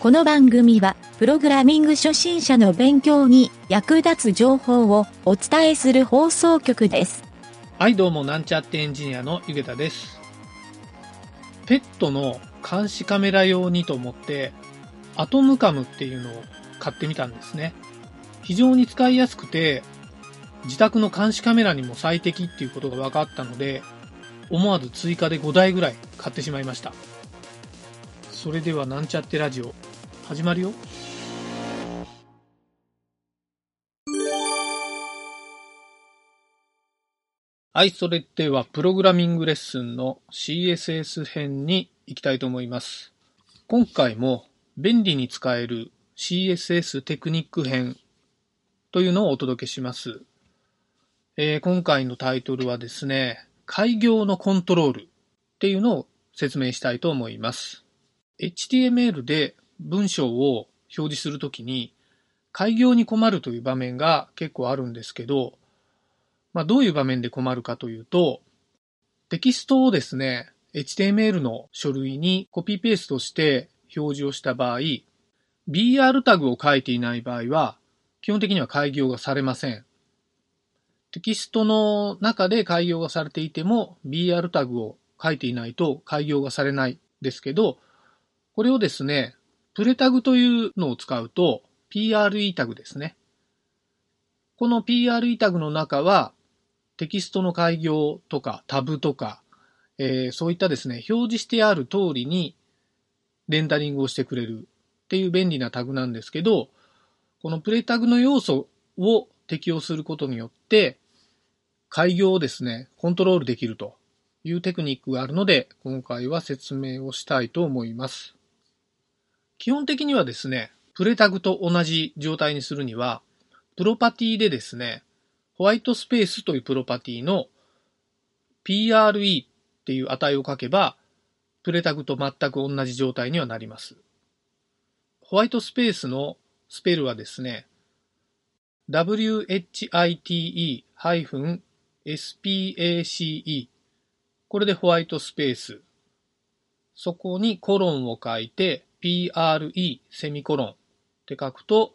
この番組は、プログラミング初心者の勉強に役立つ情報をお伝えする放送局です。はい、どうも、なんちゃってエンジニアのゆげたです。ペットの監視カメラ用にと思って、アトムカムっていうのを買ってみたんですね。非常に使いやすくて、自宅の監視カメラにも最適っていうことが分かったので、思わず追加で5台ぐらい買ってしまいました。それではなんちゃってラジオ、始まるよ。はい、それではプログラミングレッスンの CSS 編に行きたいと思います。今回も便利に使える CSS テクニック編というのをお届けします。えー今回のタイトルはですね、開業のコントロールっていうのを説明したいと思います。HTML で文章を表示するときに開業に困るという場面が結構あるんですけど、まあ、どういう場面で困るかというと、テキストをですね、HTML の書類にコピーペーストして表示をした場合、BR タグを書いていない場合は、基本的には開業がされません。テキストの中で開業がされていても、BR タグを書いていないと開業がされないですけど、これをですね、プレタグというのを使うと、PRE タグですね。この PRE タグの中は、テキストの開業とかタブとか、えーそういったですね、表示してある通りにレンダリングをしてくれるっていう便利なタグなんですけど、このプレタグの要素を適用することによって、開業をですね、コントロールできるというテクニックがあるので、今回は説明をしたいと思います。基本的にはですね、プレタグと同じ状態にするには、プロパティでですね、ホワイトスペースというプロパティの PRE っていう値を書けば、プレタグと全く同じ状態にはなります。ホワイトスペースのスペルはですね、WHITE-SPACE これでホワイトスペース。そこにコロンを書いて PRE セミコロンって書くと、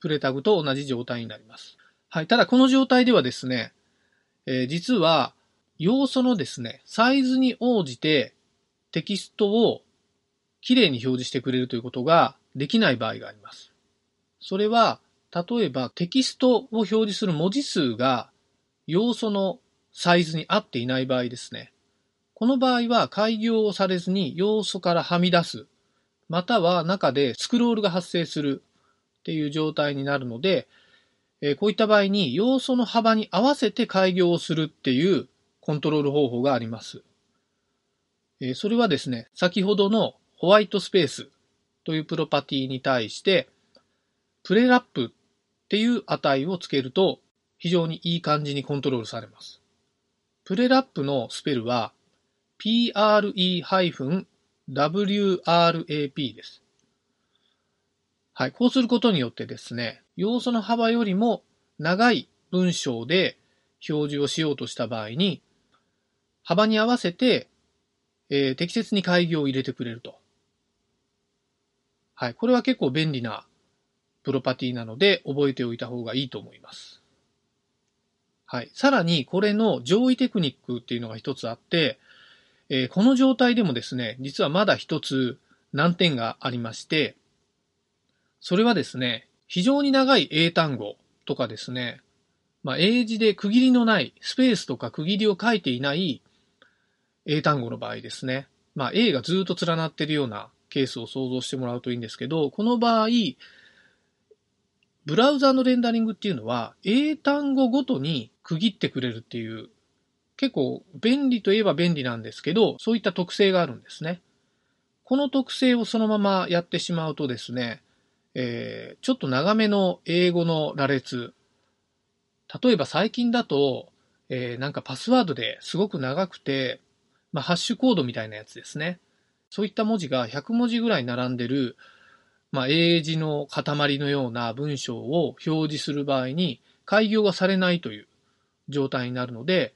プレタグと同じ状態になります。はい。ただこの状態ではですね、えー実は要素のですね、サイズに応じてテキストをきれいに表示してくれるということができない場合があります。それは、例えばテキストを表示する文字数が要素のサイズに合っていない場合ですね。この場合は開業をされずに要素からはみ出す、または中でスクロールが発生するっていう状態になるので、えーこういった場合に要素の幅に合わせて開業をするっていうコントロール方法があります。えーそれはですね、先ほどのホワイトスペースというプロパティに対して、プレラップっていう値をつけると非常にいい感じにコントロールされます。プレラップのスペルは pre- WRAP です。はい。こうすることによってですね、要素の幅よりも長い文章で表示をしようとした場合に、幅に合わせて、えー適切に開業を入れてくれると。はい。これは結構便利なプロパティなので覚えておいた方がいいと思います。はい。さらに、これの上位テクニックっていうのが一つあって、えーこの状態でもですね、実はまだ一つ難点がありまして、それはですね、非常に長い英単語とかですね、まあ、英字で区切りのない、スペースとか区切りを書いていない英単語の場合ですね。まあ、A がずっと連なっているようなケースを想像してもらうといいんですけど、この場合、ブラウザのレンダリングっていうのは、英単語ごとに区切ってくれるっていう、結構便利といえば便利なんですけど、そういった特性があるんですね。この特性をそのままやってしまうとですね、えーちょっと長めの英語の羅列。例えば最近だと、えーなんかパスワードですごく長くて、まあ、ハッシュコードみたいなやつですね。そういった文字が100文字ぐらい並んでる、まあ、英字の塊のような文章を表示する場合に、開業がされないという状態になるので、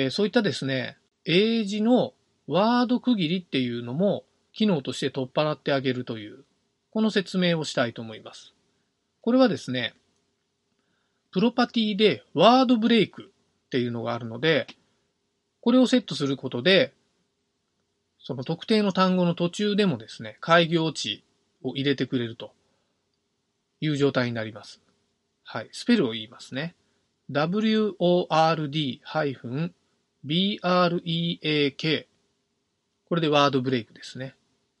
えそういったですね、英字のワード区切りっていうのも機能として取っ払ってあげるというこの説明をしたいと思います。これはですね、プロパティでワードブレイクっていうのがあるので、これをセットすることで、その特定の単語の途中でもですね、開業値を入れてくれるという状態になります。はい。スペルを言いますね。word- break これでワードブレイクですね。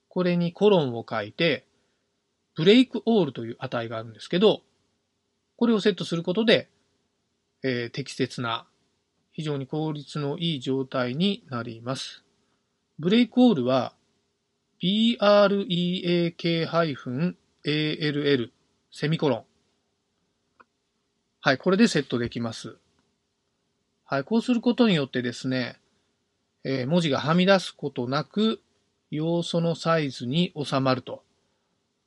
これにコロンを書いて、ブレイクオールという値があるんですけど、これをセットすることで、えー、適切な、非常に効率のいい状態になります。ブレイクオールは、break-all セミコロン。はい、これでセットできます。はい、こうすることによってですね、えー、文字がはみ出すことなく、要素のサイズに収まると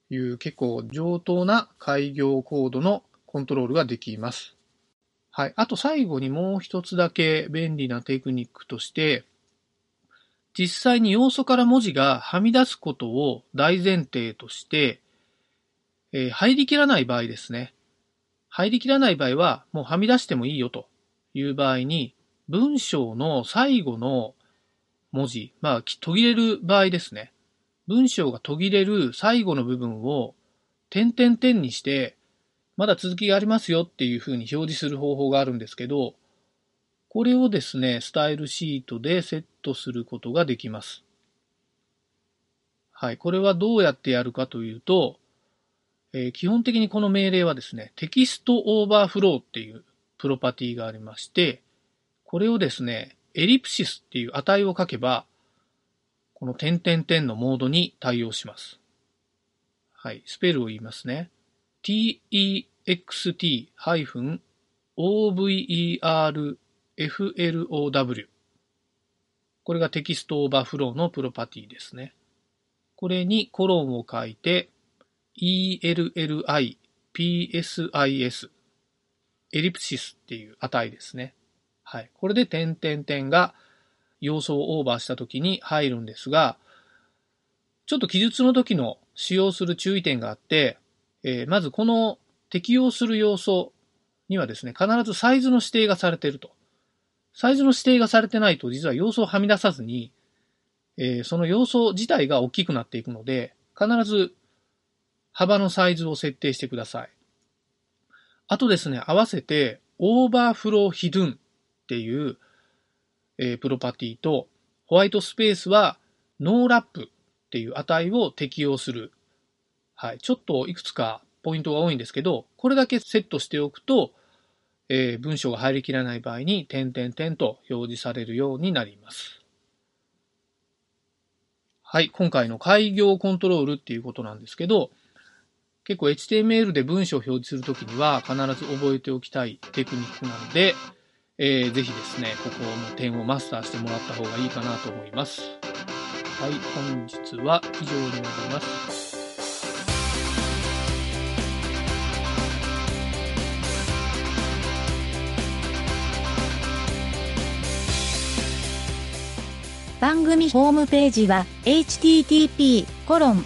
いう結構上等な開業コードのコントロールができます。はい。あと最後にもう一つだけ便利なテクニックとして、実際に要素から文字がはみ出すことを大前提として、えー、入りきらない場合ですね。入りきらない場合は、もうはみ出してもいいよという場合に、文章の最後の文字、まあ、途切れる場合ですね。文章が途切れる最後の部分を点々点にして、まだ続きがありますよっていうふうに表示する方法があるんですけど、これをですね、スタイルシートでセットすることができます。はい。これはどうやってやるかというと、えー、基本的にこの命令はですね、 text-overflow っていうプロパティがありまして、これをですね、 ellipsis っていう値を書けば、この点々点のモードに対応します。はい。スペルを言いますね。text-overflow これが text-overflow のプロパティですね。これにコロンを書いて elli psis エリプシスっていう値ですね。はい。これで点々点が要素をオーバーした時に入るんですが、ちょっと記述の時の使用する注意点があって、えー、まずこの適用する要素にはですね、必ずサイズの指定がされていると。サイズの指定がされてないと、実は要素をはみ出さずに、えー、その要素自体が大きくなっていくので、必ず幅のサイズを設定してください。あとですね、合わせて、オーバーフローヒドゥンっていう、えー、プロパティと、ホワイトスペースはノーラップっていう値を適用する。はい。ちょっといくつかポイントが多いんですけど、これだけセットしておくと、えー、文章が入りきらない場合に点々点と表示されるようになります。はい。今回の開業コントロールっていうことなんですけど、結構 HTML で文章を表示するときには必ず覚えておきたいテクニックなので、えー、ぜひですね、ここの点をマスターしてもらった方がいいかなと思います。はい、本日は以上になります。番組ホームページは http コロン